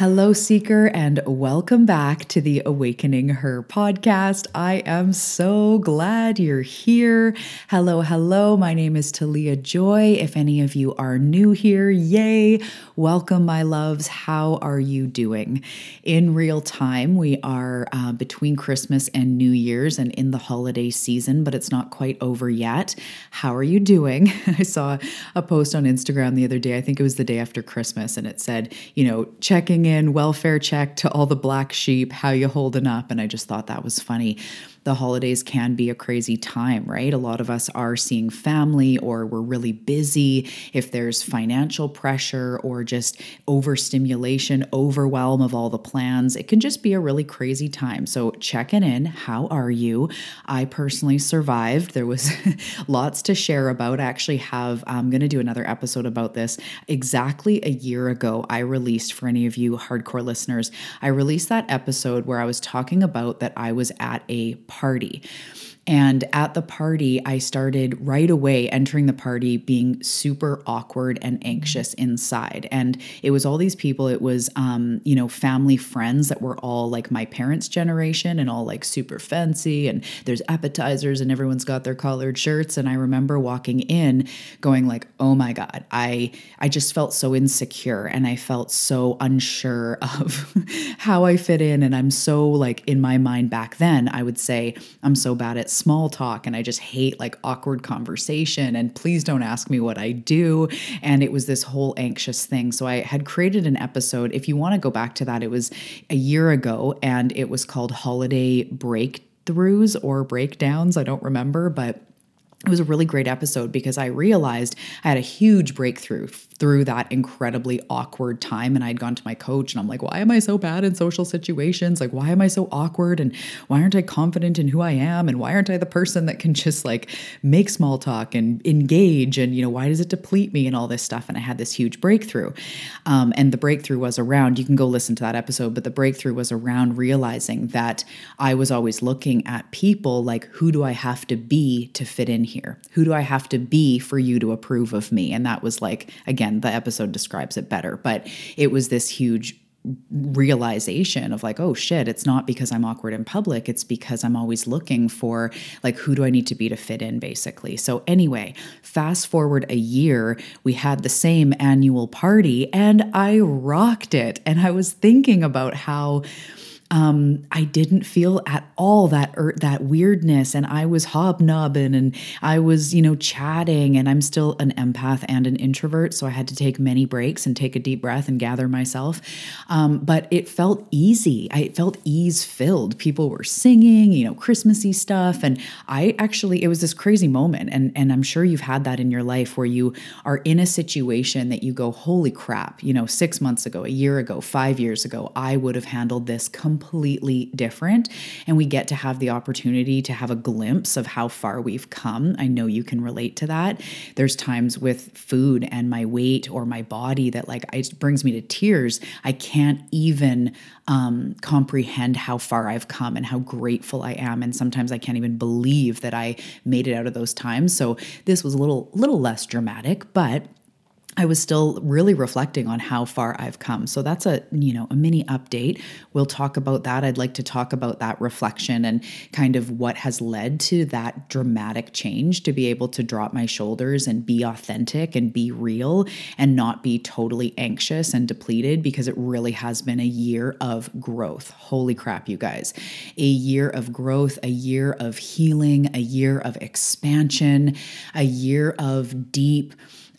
Hello, Seeker, and welcome back to the Awakening Her podcast. I am so glad you're here. Hello, hello. My name is Talia Joy. If any of you are new here, yay. Welcome, my loves. How are you doing? In real time, we are uh, between Christmas and New Year's and in the holiday season, but it's not quite over yet. How are you doing? I saw a post on Instagram the other day. I think it was the day after Christmas, and it said, you know, checking in, welfare check to all the black sheep, how you holding up? And I just thought that was funny the holidays can be a crazy time, right? A lot of us are seeing family or we're really busy. If there's financial pressure or just overstimulation, overwhelm of all the plans, it can just be a really crazy time. So, checking in. How are you? I personally survived. There was lots to share about. I actually have, I'm going to do another episode about this. Exactly a year ago, I released, for any of you hardcore listeners, I released that episode where I was talking about that I was at a party. And at the party, I started right away entering the party being super awkward and anxious inside. And it was all these people, it was, um, you know, family friends that were all like my parents' generation and all like super fancy. And there's appetizers and everyone's got their collared shirts. And I remember walking in going like, oh my God, I, I just felt so insecure and I felt so unsure of how I fit in. And I'm so like in my mind back then, I would say, I'm so bad at small talk and I just hate like awkward conversation and please don't ask me what I do. And it was this whole anxious thing. So I had created an episode. If you want to go back to that, it was a year ago and it was called Holiday Breakthroughs or Breakdowns. I don't remember, but it was a really great episode because I realized I had a huge breakthrough through that incredibly awkward time. And I'd gone to my coach and I'm like, why am I so bad in social situations? Like, why am I so awkward? And why aren't I confident in who I am? And why aren't I the person that can just like make small talk and engage? And, you know, why does it deplete me and all this stuff? And I had this huge breakthrough. Um, and the breakthrough was around, you can go listen to that episode, but the breakthrough was around realizing that I was always looking at people like, who do I have to be to fit in here? Who do I have to be for you to approve of me? And that was like, again, the episode describes it better, but it was this huge realization of like oh shit it's not because i'm awkward in public it's because i'm always looking for like who do i need to be to fit in basically. So anyway fast forward a year we had the same annual party and i rocked it. And i was thinking about how um, I didn't feel at all that er, that weirdness, and I was hobnobbing and I was, you know, chatting, and I'm still an empath and an introvert, so I had to take many breaks and take a deep breath and gather myself. Um, but it felt easy. I felt ease filled. People were singing, you know, Christmassy stuff, and I actually it was this crazy moment, and and I'm sure you've had that in your life where you are in a situation that you go, holy crap, you know, six months ago, a year ago, five years ago, I would have handled this completely completely different. And we get to have the opportunity to have a glimpse of how far we've come. I know you can relate to that. There's times with food and my weight or my body that like it brings me to tears. I can't even um, comprehend how far I've come and how grateful I am. And sometimes I can't even believe that I made it out of those times. So this was a little little less dramatic, but I was still really reflecting on how far I've come. So that's a, you know, a mini update. We'll talk about that. I'd like to talk about that reflection and kind of what has led to that dramatic change to be able to drop my shoulders and be authentic and be real and not be totally anxious and depleted because it really has been a year of growth. Holy crap, you guys. A year of growth, a year of healing, a year of expansion, a year of deep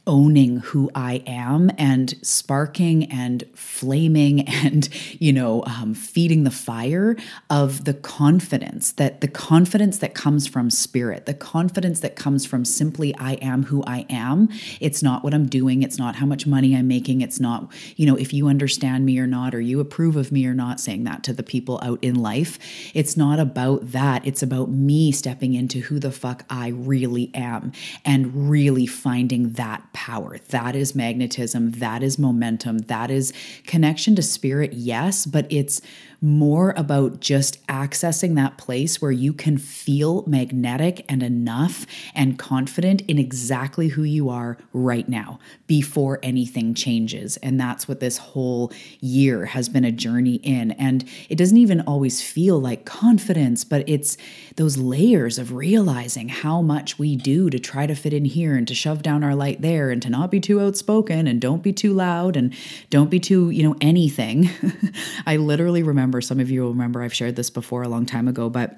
owning who I am and sparking and flaming and, you know, um, feeding the fire of the confidence that the confidence that comes from spirit, the confidence that comes from simply, I am who I am. It's not what I'm doing. It's not how much money I'm making. It's not, you know, if you understand me or not, or you approve of me or not, saying that to the people out in life. It's not about that. It's about me stepping into who the fuck I really am and really finding that power. That is magnetism. That is momentum. That is connection to spirit, yes, but it's more about just accessing that place where you can feel magnetic and enough and confident in exactly who you are right now before anything changes. And that's what this whole year has been a journey in. And it doesn't even always feel like confidence, but it's those layers of realizing how much we do to try to fit in here and to shove down our light there and to not be too outspoken and don't be too loud and don't be too, you know, anything. I literally remember remember, some of you will remember I've shared this before a long time ago, but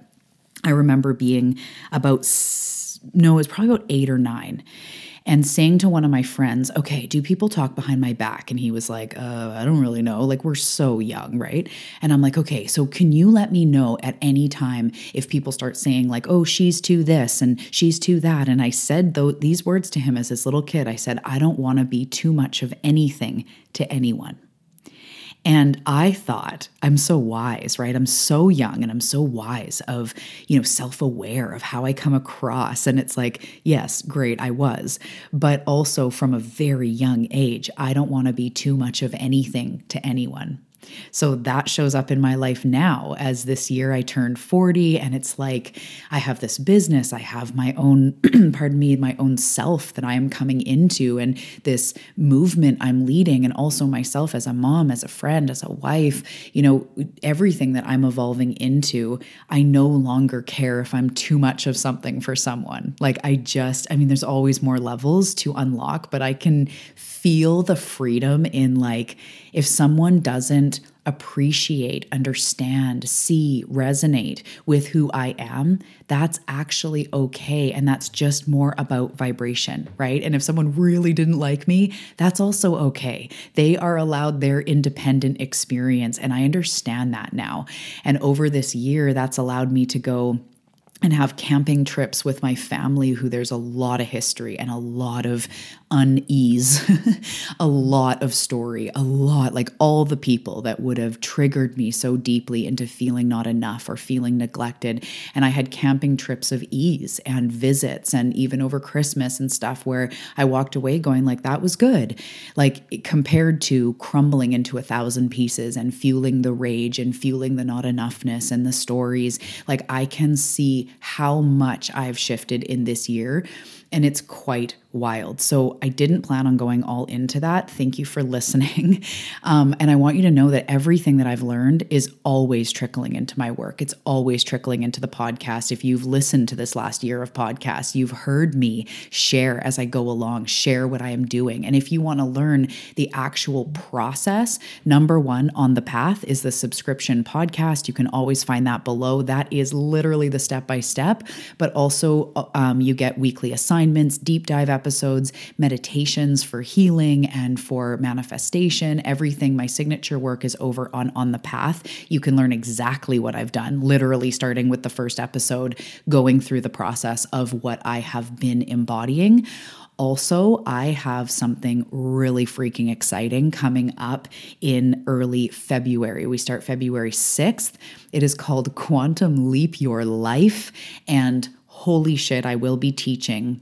I remember being about, no, it was probably about eight or nine and saying to one of my friends, okay, do people talk behind my back? And he was like, uh, I don't really know. Like, we're so young, right? And I'm like, okay, so can you let me know at any time if people start saying, like, oh, she's too this and she's too that? And I said th- these words to him as this little kid. I said, I don't want to be too much of anything to anyone. And I thought, I'm so wise, right? I'm so young and I'm so wise of, you know, self aware of how I come across. And it's like, yes, great, I was. But also from a very young age, I don't want to be too much of anything to anyone. So that shows up in my life now as this year I turned 40 and it's like I have this business, I have my own pardon me, my own self that I am coming into and this movement I'm leading and also myself as a mom, as a friend, as a wife, you know, everything that I'm evolving into, I no longer care if I'm too much of something for someone. Like I just I mean there's always more levels to unlock, but I can feel the freedom in like if someone doesn't appreciate, understand, see, resonate with who I am, that's actually okay. And that's just more about vibration, right? And if someone really didn't like me, that's also okay. They are allowed their independent experience. And I understand that now. And over this year, that's allowed me to go and have camping trips with my family who there's a lot of history and a lot of unease, a lot of story, a lot like all the people that would have triggered me so deeply into feeling not enough or feeling neglected. And I had camping trips of ease and visits and even over Christmas and stuff where I walked away going like that was good. Like compared to crumbling into a thousand pieces and fueling the rage and fueling the not enoughness and the stories, like I can see how much I've shifted in this year and it's quite wild. So I didn't plan on going all into that. Thank you for listening. Um, and I want you to know that everything that I've learned is always trickling into my work. It's always trickling into the podcast. If you've listened to this last year of podcasts, you've heard me share as I go along, share what I am doing. And if you want to learn the actual process, number one on the path is the subscription podcast. You can always find that below. That is literally the step by step, but also uh, um, you get weekly assignments, deep dive episodes, meditations for healing and for manifestation. Everything, my signature work is over on On the Path. You can learn exactly what I've done, literally starting with the first episode, going through the process of what I have been embodying. Also, I have something really freaking exciting coming up in early February. We start February 6th. It is called Quantum Leap Your Life. And holy shit, I will be teaching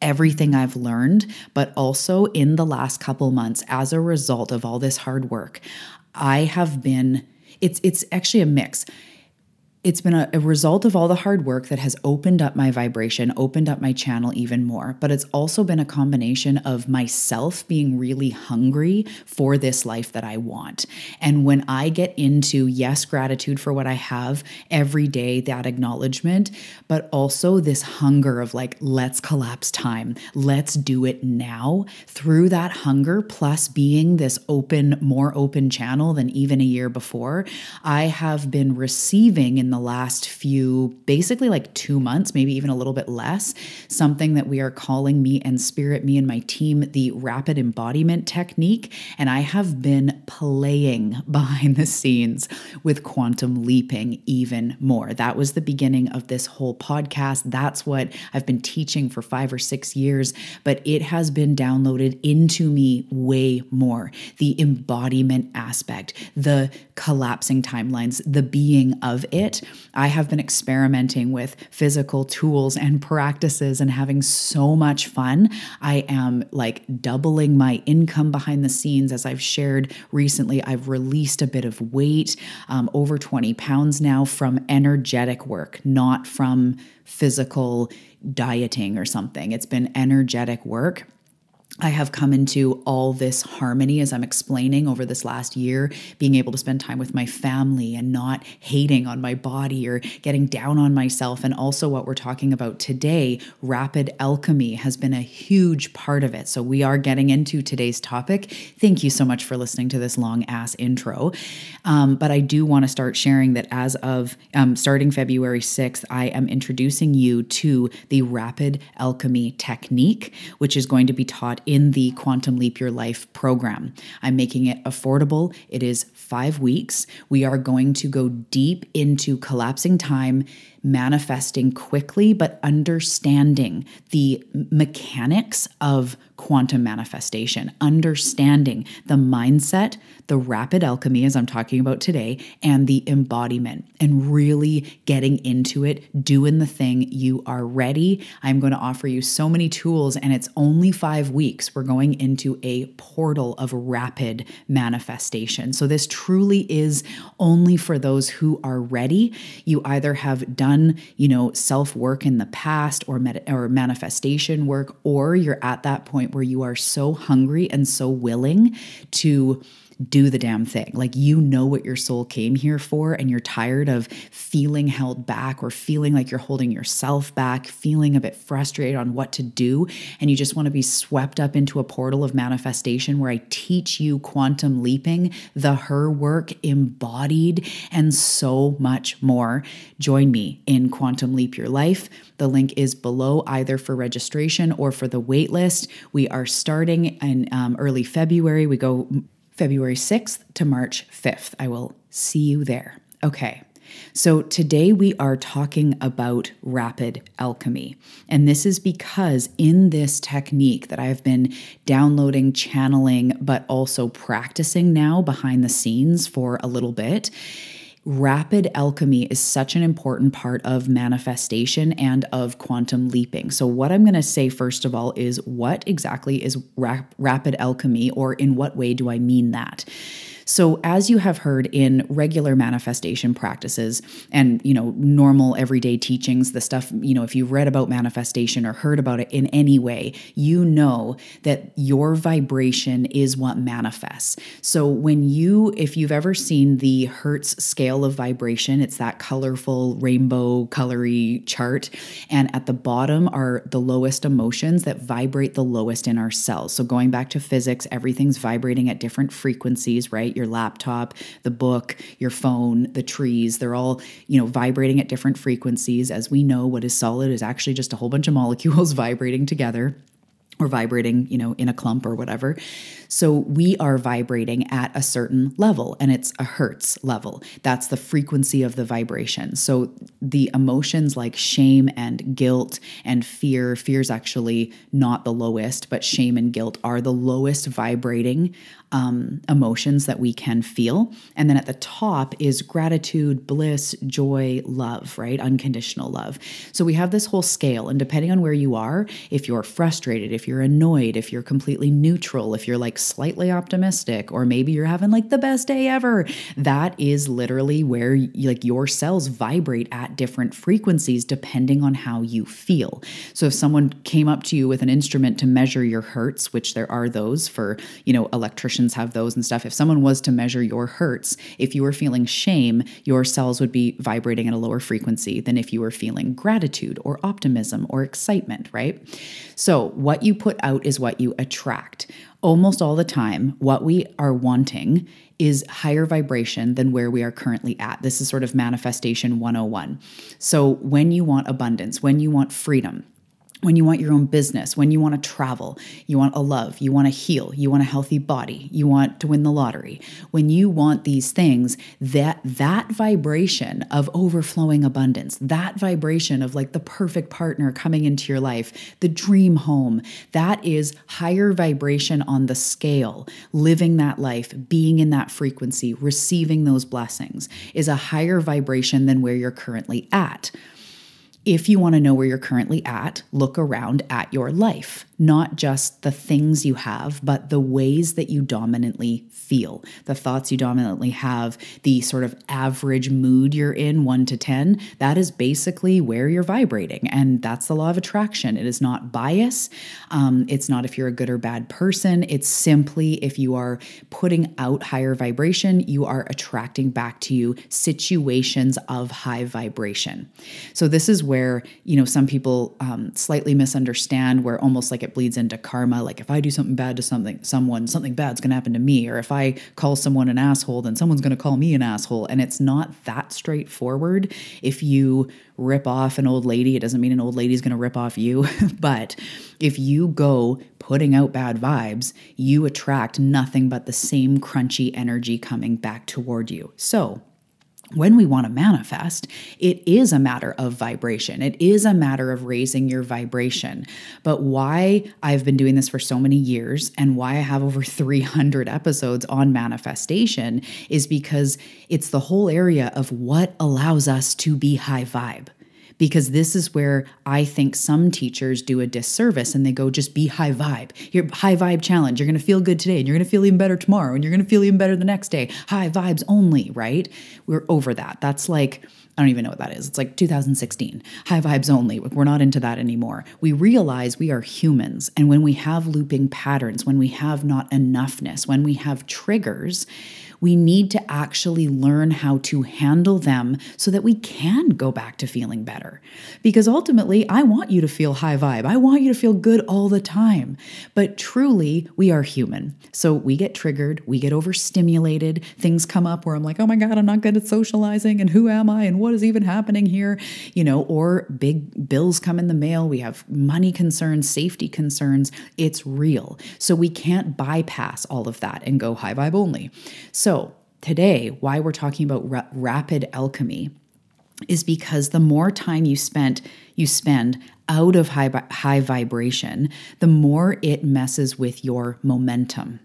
everything I've learned, but also in the last couple months as a result of all this hard work, I have been it's it's actually a mix it's been a, a, result of all the hard work that has opened up my vibration, opened up my channel even more. But it's also been a combination of myself being really hungry for this life that I want. And when I get into, yes, gratitude for what I have every day, that acknowledgement, but also this hunger of like, let's collapse time, let's do it now. Through that hunger, plus being this open, more open channel than even a year before, I have been receiving in the last few, basically like two months, maybe even a little bit less, something that we are calling me and spirit, me and my team, the rapid embodiment technique. And I have been playing behind the scenes with quantum leaping even more. That was the beginning of this whole podcast. That's what I've been teaching for five or six years, but it has been downloaded into me way more. The embodiment aspect, the collapsing timelines, the being of it. I have been experimenting with physical tools and practices and having so much fun. I am like doubling my income behind the scenes. As I've shared recently, I've released a bit of weight, um, over 20 pounds now from energetic work, not from physical dieting or something. It's been energetic work. I have come into all this harmony as I'm explaining over this last year, being able to spend time with my family and not hating on my body or getting down on myself. And also, what we're talking about today, rapid alchemy, has been a huge part of it. So, we are getting into today's topic. Thank you so much for listening to this long ass intro. Um, but I do want to start sharing that as of um, starting February 6th, I am introducing you to the rapid alchemy technique, which is going to be taught in the Quantum Leap Your Life program. I'm making it affordable. It is five weeks. We are going to go deep into collapsing time manifesting quickly, but understanding the mechanics of quantum manifestation, understanding the mindset, the rapid alchemy, as I'm talking about today, and the embodiment, and really getting into it, doing the thing. You are ready. I'm going to offer you so many tools, and it's only five weeks. We're going into a portal of rapid manifestation. So, this truly is only for those who are ready. You either have done done, you know, self work in the past or med- or manifestation work or you're at that point where you are so hungry and so willing to do the damn thing. Like you know what your soul came here for, and you're tired of feeling held back or feeling like you're holding yourself back, feeling a bit frustrated on what to do. And you just want to be swept up into a portal of manifestation where I teach you quantum leaping, the her work embodied, and so much more. Join me in Quantum Leap Your Life. The link is below either for registration or for the waitlist. We are starting in um, early February. We go February 6th to March 5th. I will see you there. Okay. So, today we are talking about rapid alchemy. And this is because in this technique that I've been downloading, channeling, but also practicing now behind the scenes for a little bit, rapid alchemy is such an important part of manifestation and of quantum leaping. So, what I'm going to say first of all is what exactly is rap- rapid alchemy, or in what way do I mean that? So, as you have heard in regular manifestation practices and, you know, normal everyday teachings, the stuff, you know, if you've read about manifestation or heard about it in any way, you know that your vibration is what manifests. So, when you, if you've ever seen the Hertz scale of vibration, it's that colorful rainbow colory chart. And at the bottom are the lowest emotions that vibrate the lowest in our cells. So, going back to physics, everything's vibrating at different frequencies, right? Laptop, the book, your phone, the trees, they're all, you know, vibrating at different frequencies. As we know, what is solid is actually just a whole bunch of molecules vibrating together or vibrating, you know, in a clump or whatever. So we are vibrating at a certain level and it's a hertz level. That's the frequency of the vibration. So the emotions like shame and guilt and fear, fear is actually not the lowest, but shame and guilt are the lowest vibrating um, emotions that we can feel. And then at the top is gratitude, bliss, joy, love, right? Unconditional love. So we have this whole scale. And depending on where you are, if you're frustrated, if you're annoyed, if you're completely neutral, if you're like slightly optimistic, or maybe you're having like the best day ever, that is literally where like your cells vibrate at different frequencies depending on how you feel. So if someone came up to you with an instrument to measure your hertz, which there are those for, you know, electricians physicians have those and stuff. If someone was to measure your hertz, if you were feeling shame, your cells would be vibrating at a lower frequency than if you were feeling gratitude or optimism or excitement, right? So, what you put out is what you attract. Almost all the time, what we are wanting is higher vibration than where we are currently at. This is sort of manifestation 101. So, when you want abundance, when you want freedom, when you want your own business, when you want to travel, you want a love, you want to heal, you want a healthy body, you want to win the lottery. When you want these things, that that vibration of overflowing abundance, that vibration of like the perfect partner coming into your life, the dream home, that is higher vibration on the scale. Living that life, being in that frequency, receiving those blessings is a higher vibration than where you're currently at. If you want to know where you're currently at, look around at your life not just the things you have, but the ways that you dominantly feel, the thoughts you dominantly have, the sort of average mood you're in, one to 10. That is basically where you're vibrating. And that's the law of attraction. It is not bias. Um, it's not if you're a good or bad person. It's simply if you are putting out higher vibration, you are attracting back to you situations of high vibration. So, this is where, you know, some people um, slightly misunderstand, where almost like it bleeds into karma. Like if I do something bad to something, someone, something bad's to happen to me. Or if I call someone an asshole, then someone's to call me an asshole. And it's not that straightforward. If you rip off an old lady, it doesn't mean an old lady's to rip off you. but if you go putting out bad vibes, you attract nothing but the same crunchy energy coming back toward you. So, when we want to manifest, it is a matter of vibration. It is a matter of raising your vibration. But why I've been doing this for so many years and why I have over 300 episodes on manifestation is because it's the whole area of what allows us to be high vibe because this is where I think some teachers do a disservice and they go, just be high vibe. Your high vibe challenge. You're going to feel good today and you're going to feel even better tomorrow and you're going to feel even better the next day. High vibes only, right? We're over that. That's like, I don't even know what that is. It's like 2016. High vibes only. We're not into that anymore. We realize we are humans. And when we have looping patterns, when we have not enoughness, when we have triggers, we need to actually learn how to handle them so that we can go back to feeling better. Because ultimately, I want you to feel high vibe. I want you to feel good all the time. But truly, we are human. So we get triggered, we get overstimulated. Things come up where I'm like, oh my God, I'm not good at socializing. And who am I? And what is even happening here? You know, or big bills come in the mail. We have money concerns, safety concerns. It's real. So we can't bypass all of that and go high vibe only. So so, today, why we're talking about ra- rapid alchemy is because the more time you spent you spend out of high high vibration, the more it messes with your momentum.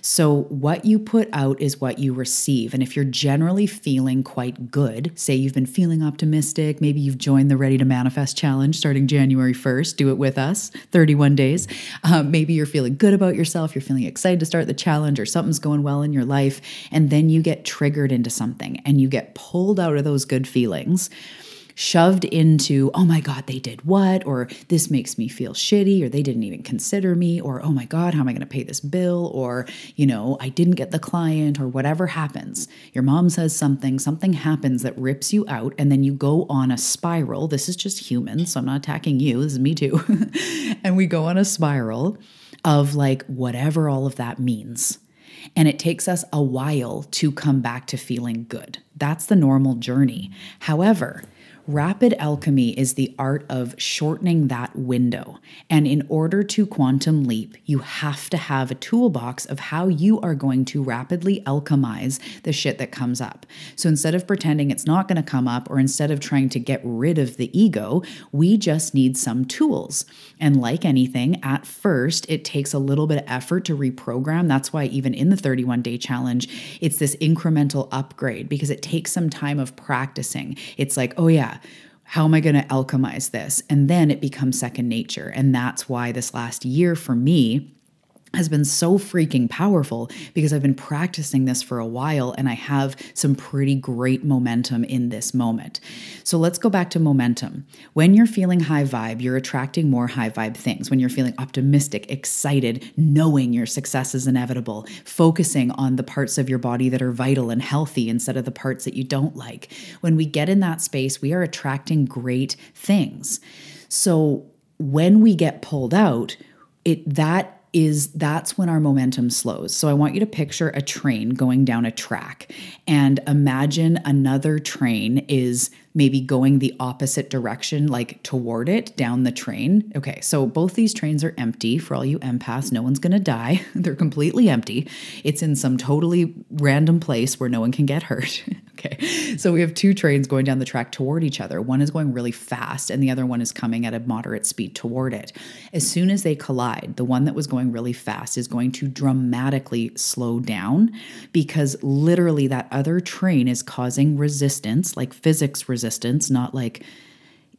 So, what you put out is what you receive. And if you're generally feeling quite good, say you've been feeling optimistic, maybe you've joined the Ready to Manifest Challenge starting January 1st, do it with us, 31 days. Um, maybe you're feeling good about yourself, you're feeling excited to start the challenge, or something's going well in your life. And then you get triggered into something and you get pulled out of those good feelings shoved into, oh my God, they did what? Or this makes me feel shitty, or they didn't even consider me, or oh my God, how am I going to pay this bill? Or, you know, I didn't get the client, or whatever happens. Your mom says something, something happens that rips you out, and then you go on a spiral. This is just human, so I'm not attacking you. This is me too. and we go on a spiral of like whatever all of that means. And it takes us a while to come back to feeling good. That's the normal journey. However, Rapid alchemy is the art of shortening that window. And in order to quantum leap, you have to have a toolbox of how you are going to rapidly alchemize the shit that comes up. So instead of pretending it's not going to come up, or instead of trying to get rid of the ego, we just need some tools. And like anything, at first, it takes a little bit of effort to reprogram. That's why, even in the 31 day challenge, it's this incremental upgrade because it takes some time of practicing. It's like, oh, yeah how am I going to alchemize this? And then it becomes second nature. And that's why this last year for me, has been so freaking powerful because I've been practicing this for a while and I have some pretty great momentum in this moment. So let's go back to momentum. When you're feeling high vibe, you're attracting more high vibe things. When you're feeling optimistic, excited, knowing your success is inevitable, focusing on the parts of your body that are vital and healthy instead of the parts that you don't like. When we get in that space, we are attracting great things. So when we get pulled out, it that is that's when our momentum slows. So I want you to picture a train going down a track and imagine another train is maybe going the opposite direction, like toward it down the train. Okay, so both these trains are empty for all you empaths. No one's gonna die. They're completely empty. It's in some totally random place where no one can get hurt. okay, so we have two trains going down the track toward each other. One is going really fast, and the other one is coming at a moderate speed toward it. As soon as they collide, the one that was going really fast is going to dramatically slow down because literally that other train is causing resistance, like physics resistance resistance, not like,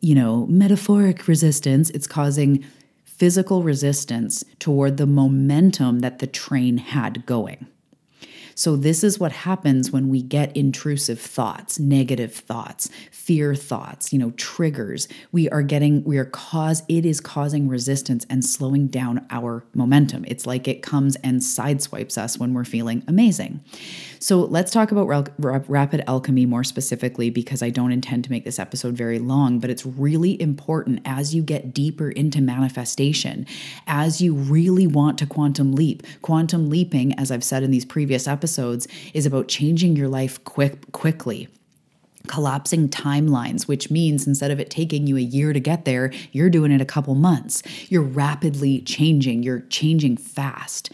you know, metaphoric resistance. It's causing physical resistance toward the momentum that the train had going. So, this is what happens when we get intrusive thoughts, negative thoughts, fear thoughts, you know, triggers. We are getting, we are cause, it is causing resistance and slowing down our momentum. It's like it comes and sideswipes us when we're feeling amazing. So, let's talk about rapid alchemy more specifically because I don't intend to make this episode very long, but it's really important as you get deeper into manifestation, as you really want to quantum leap. Quantum leaping, as I've said in these previous episodes, episodes is about changing your life quick quickly collapsing timelines, which means instead of it taking you a year to get there, you're doing it a couple months. You're rapidly changing, you're changing fast.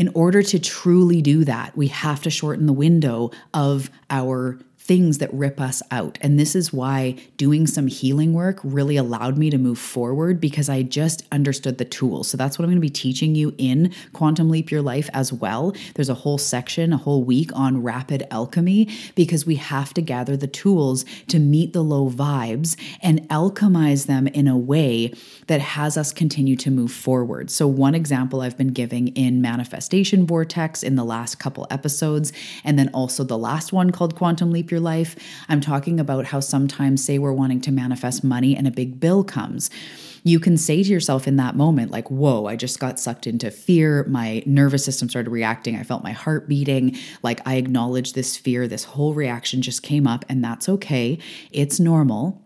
In order to truly do that, we have to shorten the window of our things that rip us out. And this is why doing some healing work really allowed me to move forward because I just understood the tools. So that's what I'm going to be teaching you in Quantum Leap Your Life as well. There's a whole section, a whole week on rapid alchemy because we have to gather the tools to meet the low vibes and alchemize them in a way that has us continue to move forward. So, one example I've been giving in Manifestation Vortex in the last couple episodes, and then also the last one called Quantum Leap Your your life. I'm talking about how sometimes, say, we're wanting to manifest money and a big bill comes. You can say to yourself in that moment, like, whoa, I just got sucked into fear. My nervous system started reacting. I felt my heart beating. Like, I acknowledge this fear. This whole reaction just came up, and that's okay. It's normal.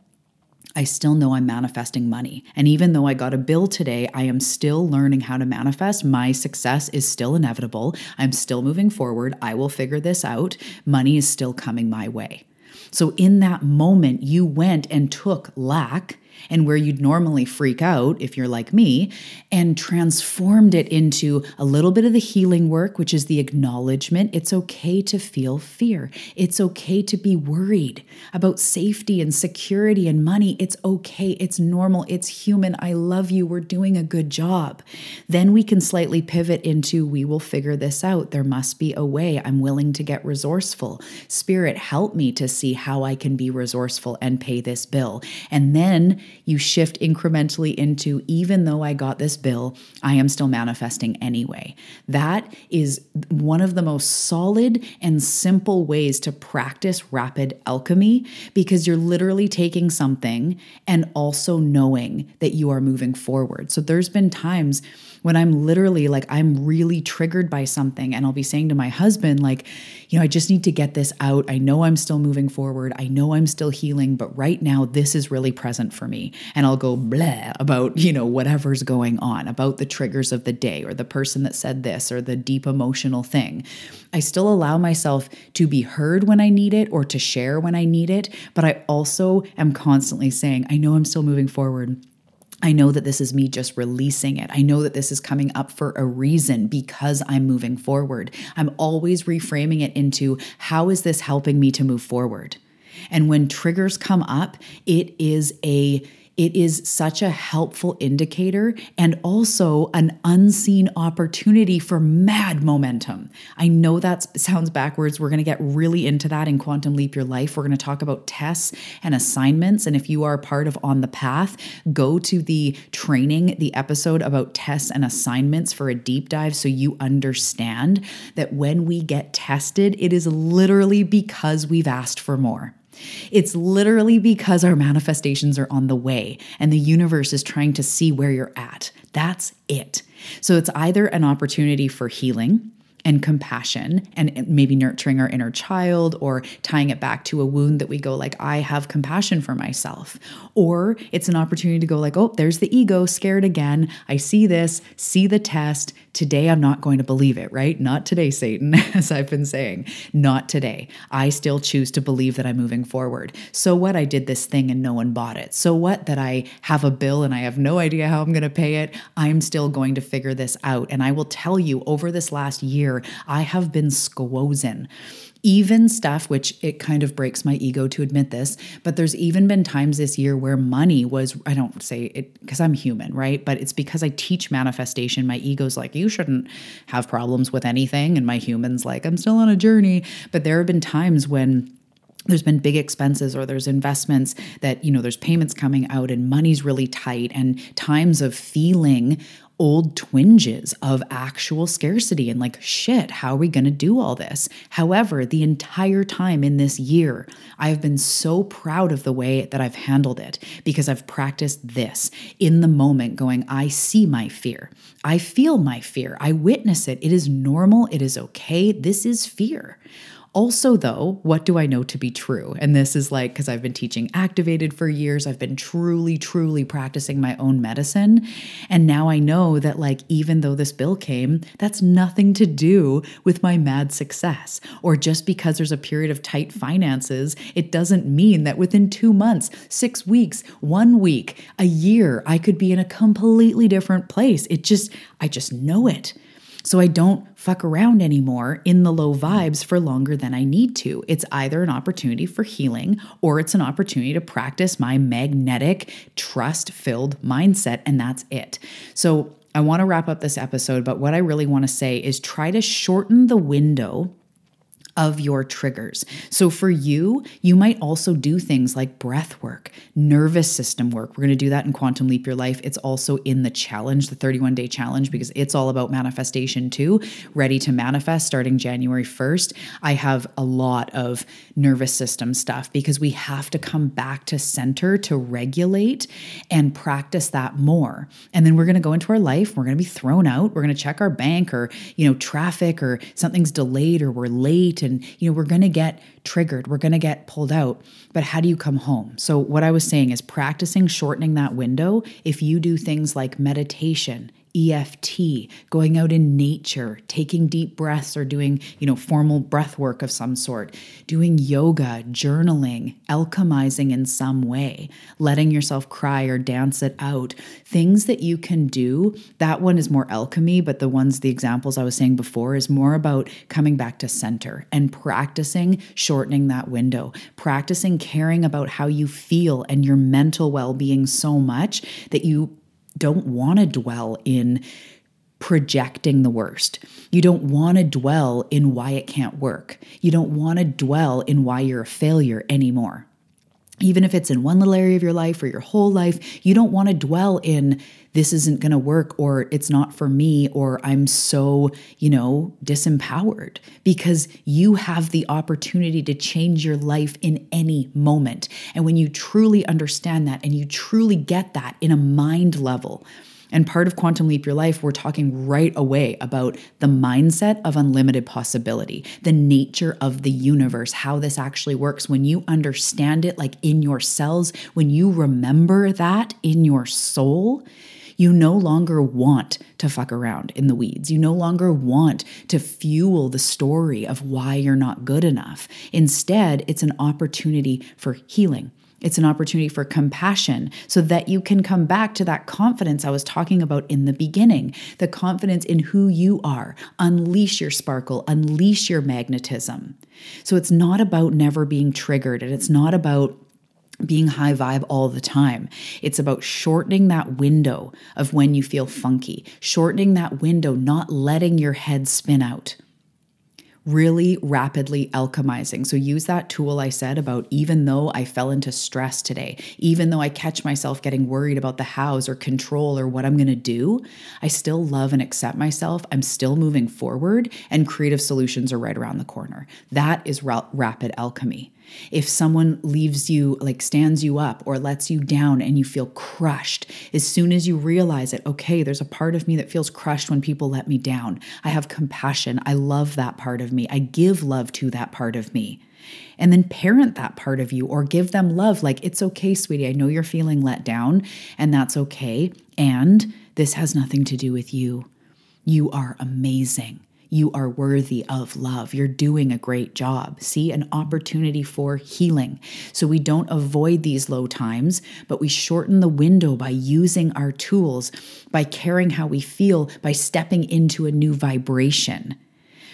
I still know I'm manifesting money. And even though I got a bill today, I am still learning how to manifest. My success is still inevitable. I'm still moving forward. I will figure this out. Money is still coming my way. So, in that moment, you went and took lack and where you'd normally freak out if you're like me, and transformed it into a little bit of the healing work, which is the acknowledgement. It's okay to feel fear. It's okay to be worried about safety and security and money. It's okay. It's normal. It's human. I love you. We're doing a good job. Then we can slightly pivot into we will figure this out. There must be a way. I'm willing to get resourceful. Spirit, help me to see how I can be resourceful and pay this bill. And then you shift incrementally into even though I got this bill, I am still manifesting anyway. That is one of the most solid and simple ways to practice rapid alchemy because you're literally taking something and also knowing that you are moving forward. So there's been times when I'm literally like, I'm really triggered by something. And I'll be saying to my husband, like, you know, I just need to get this out. I know I'm still moving forward. I know I'm still healing, but right now, this is really present for me. And I'll go blah about, you know, whatever's going on, about the triggers of the day or the person that said this or the deep emotional thing. I still allow myself to be heard when I need it or to share when I need it, but I also am constantly saying, I know I'm still moving forward. I know that this is me just releasing it. I know that this is coming up for a reason because I'm moving forward. I'm always reframing it into how is this helping me to move forward? And when triggers come up, it is a It is such a helpful indicator and also an unseen opportunity for mad momentum. I know that sounds backwards. We're going to get really into that in Quantum Leap Your Life. We're going to talk about tests and assignments. And if you are part of On the Path, go to the training, the episode about tests and assignments for a deep dive so you understand that when we get tested, it is literally because we've asked for more. It's literally because our manifestations are on the way and the universe is trying to see where you're at. That's it. So it's either an opportunity for healing, and compassion and maybe nurturing our inner child or tying it back to a wound that we go like I have compassion for myself. Or it's an opportunity to go like oh there's the ego scared again. I see this. See the test. Today I'm not going to believe it right? Not today Satan as I've been saying. Not today. I still choose to believe that I'm moving forward. So what? I did this thing and no one bought it. So what? That I have a bill and I have no idea how I'm going to pay it. I'm still going to figure this out. And I will tell you over this last year I have been squozen even stuff which it kind of breaks my ego to admit this but there's even been times this year where money was i don't say it because i'm human right? But it's because i teach manifestation my ego's like you shouldn't have problems with anything and my human's like i'm still on a journey. But there have been times when there's been big expenses or there's investments that you know there's payments coming out and money's really tight and times of feeling old twinges of actual scarcity and like, shit, how are we going to do all this? However, the entire time in this year, I've been so proud of the way that I've handled it because I've practiced this in the moment, going, I see my fear. I feel my fear. I witness it. It is normal. It is okay. This is fear. Also, though, what do I know to be true? And this is like, because I've been teaching activated for years, I've been truly, truly practicing my own medicine. And now I know that, like, even though this bill came, that's nothing to do with my mad success. Or just because there's a period of tight finances, it doesn't mean that within two months, six weeks, one week, a year, I could be in a completely different place. It just, I just know it. So I don't fuck around anymore in the low vibes for longer than I need to. It's either an opportunity for healing or it's an opportunity to practice my magnetic, trust filled mindset. And that's it. So I want to wrap up this episode, but what I really want to say is try to shorten the window of your triggers. So for you, you might also do things like breath work, nervous system work. We're going to do that in Quantum Leap Your Life. It's also in the challenge, the 31 day challenge, because it's all about manifestation too. Ready to manifest starting January 1st. I have a lot of nervous system stuff because we have to come back to center to regulate and practice that more. And then we're going to go into our life. We're going to be thrown out. We're going to check our bank or, you know, traffic or something's delayed or we're late and you know we're going to get triggered we're going to get pulled out but how do you come home? So what i was saying is practicing shortening that window. If you do things like meditation EFT, going out in nature, taking deep breaths or doing, you know, formal breath work of some sort, doing yoga, journaling, alchemizing in some way, letting yourself cry or dance it out. Things that you can do. That one is more alchemy, but the ones, the examples I was saying before is more about coming back to center and practicing shortening that window, practicing caring about how you feel and your mental well being so much that you don't want to dwell in projecting the worst. You don't want to dwell in why it can't work. You don't want to dwell in why you're a failure anymore. Even if it's in one little area of your life or your whole life, you don't want to dwell in this isn't going to work or it's not for me or I'm so, you know, disempowered because you have the opportunity to change your life in any moment. And when you truly understand that and you truly get that in a mind level, and part of Quantum Leap Your Life, we're talking right away about the mindset of unlimited possibility, the nature of the universe, how this actually works. When you understand it, like in your cells, when you remember that in your soul, you no longer want to fuck around in the weeds. You no longer want to fuel the story of why you're not good enough. Instead, it's an opportunity for healing. It's an opportunity for compassion so that you can come back to that confidence I was talking about in the beginning the confidence in who you are. Unleash your sparkle, unleash your magnetism. So it's not about never being triggered and it's not about being high vibe all the time. It's about shortening that window of when you feel funky, shortening that window, not letting your head spin out really rapidly alchemizing. So use that tool I said about even though I fell into stress today, even though I catch myself getting worried about the hows or control or what I'm going to do, I still love and accept myself. I'm still moving forward and creative solutions are right around the corner. That is ra- rapid alchemy. If someone leaves you, like stands you up or lets you down and you feel crushed, as soon as you realize it, okay, there's a part of me that feels crushed when people let me down. I have compassion. I love that part of me. I give love to that part of me. And then parent that part of you or give them love. Like, it's okay, sweetie. I know you're feeling let down, and that's okay. And this has nothing to do with you. You are amazing. You are worthy of love. You're doing a great job. See, an opportunity for healing. So we don't avoid these low times, but we shorten the window by using our tools, by caring how we feel, by stepping into a new vibration.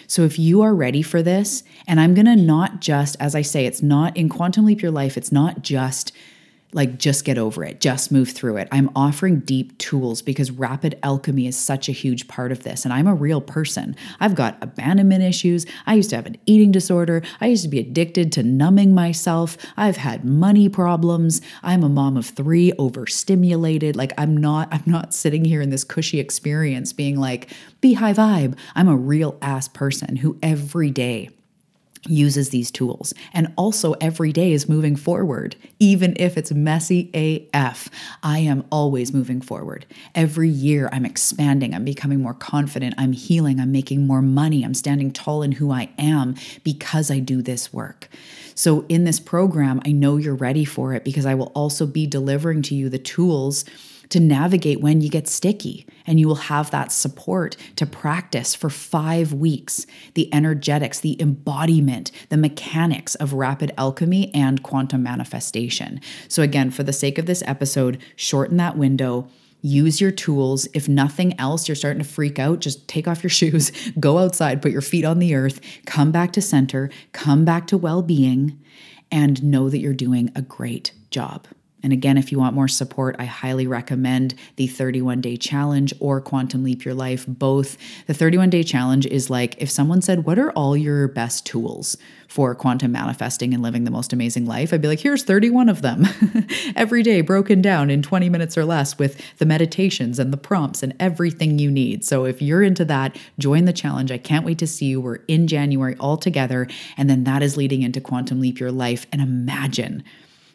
So if you are ready for this, and I'm gonna not just, as I say, it's not in Quantum Leap Your Life, it's not just like just get over it, just move through it. I'm offering deep tools because rapid alchemy is such a huge part of this. And I'm a real person. I've got abandonment issues. I used to have an eating disorder. I used to be addicted to numbing myself. I've had money problems. I'm a mom of three, overstimulated. Like I'm not, I'm not sitting here in this cushy experience being like, be high vibe. I'm a real ass person who every day uses these tools. And also every day is moving forward even if it's messy AF I am always moving forward. Every year I'm expanding. I'm becoming more confident. I'm healing. I'm making more money. I'm standing tall in who I am because I do this work. So in this program I know you're ready for it because I will also be delivering to you the tools to navigate when you get sticky. And you will have that support to practice for five weeks the energetics, the embodiment, the mechanics of rapid alchemy and quantum manifestation. So, again, for the sake of this episode, shorten that window. Use your tools. If nothing else, you're starting to freak out, just take off your shoes, go outside, put your feet on the earth, come back to center, come back to well being, and know that you're doing a great job. And again, if you want more support, I highly recommend the 31 day challenge or Quantum Leap Your Life. Both. The 31 day challenge is like if someone said, What are all your best tools for quantum manifesting and living the most amazing life? I'd be like, Here's 31 of them every day, broken down in 20 minutes or less with the meditations and the prompts and everything you need. So if you're into that, join the challenge. I can't wait to see you. We're in January all together. And then that is leading into Quantum Leap Your Life. And imagine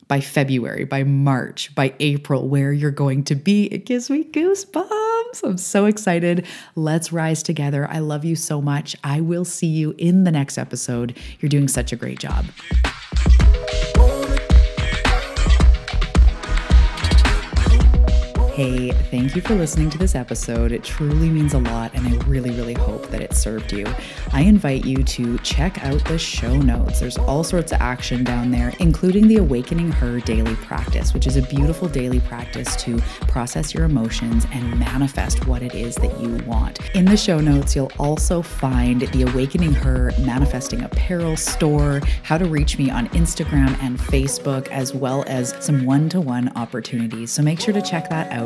by February, by March, by April, where you're going to be. It gives me goosebumps. I'm so excited. Let's rise together. I love you so much. I will see you in the next episode. You're doing such a great job. Hey, thank you for listening to this episode. It truly means a lot, and I really, really hope that it served you. I invite you to check out the show notes. There's all sorts of action down there, including the Awakening Her daily practice, which is a beautiful daily practice to process your emotions and manifest what it is that you want. In the show notes, you'll also find the Awakening Her manifesting apparel store, how to reach me on Instagram and Facebook, as well as some one to one opportunities. So make sure to check that out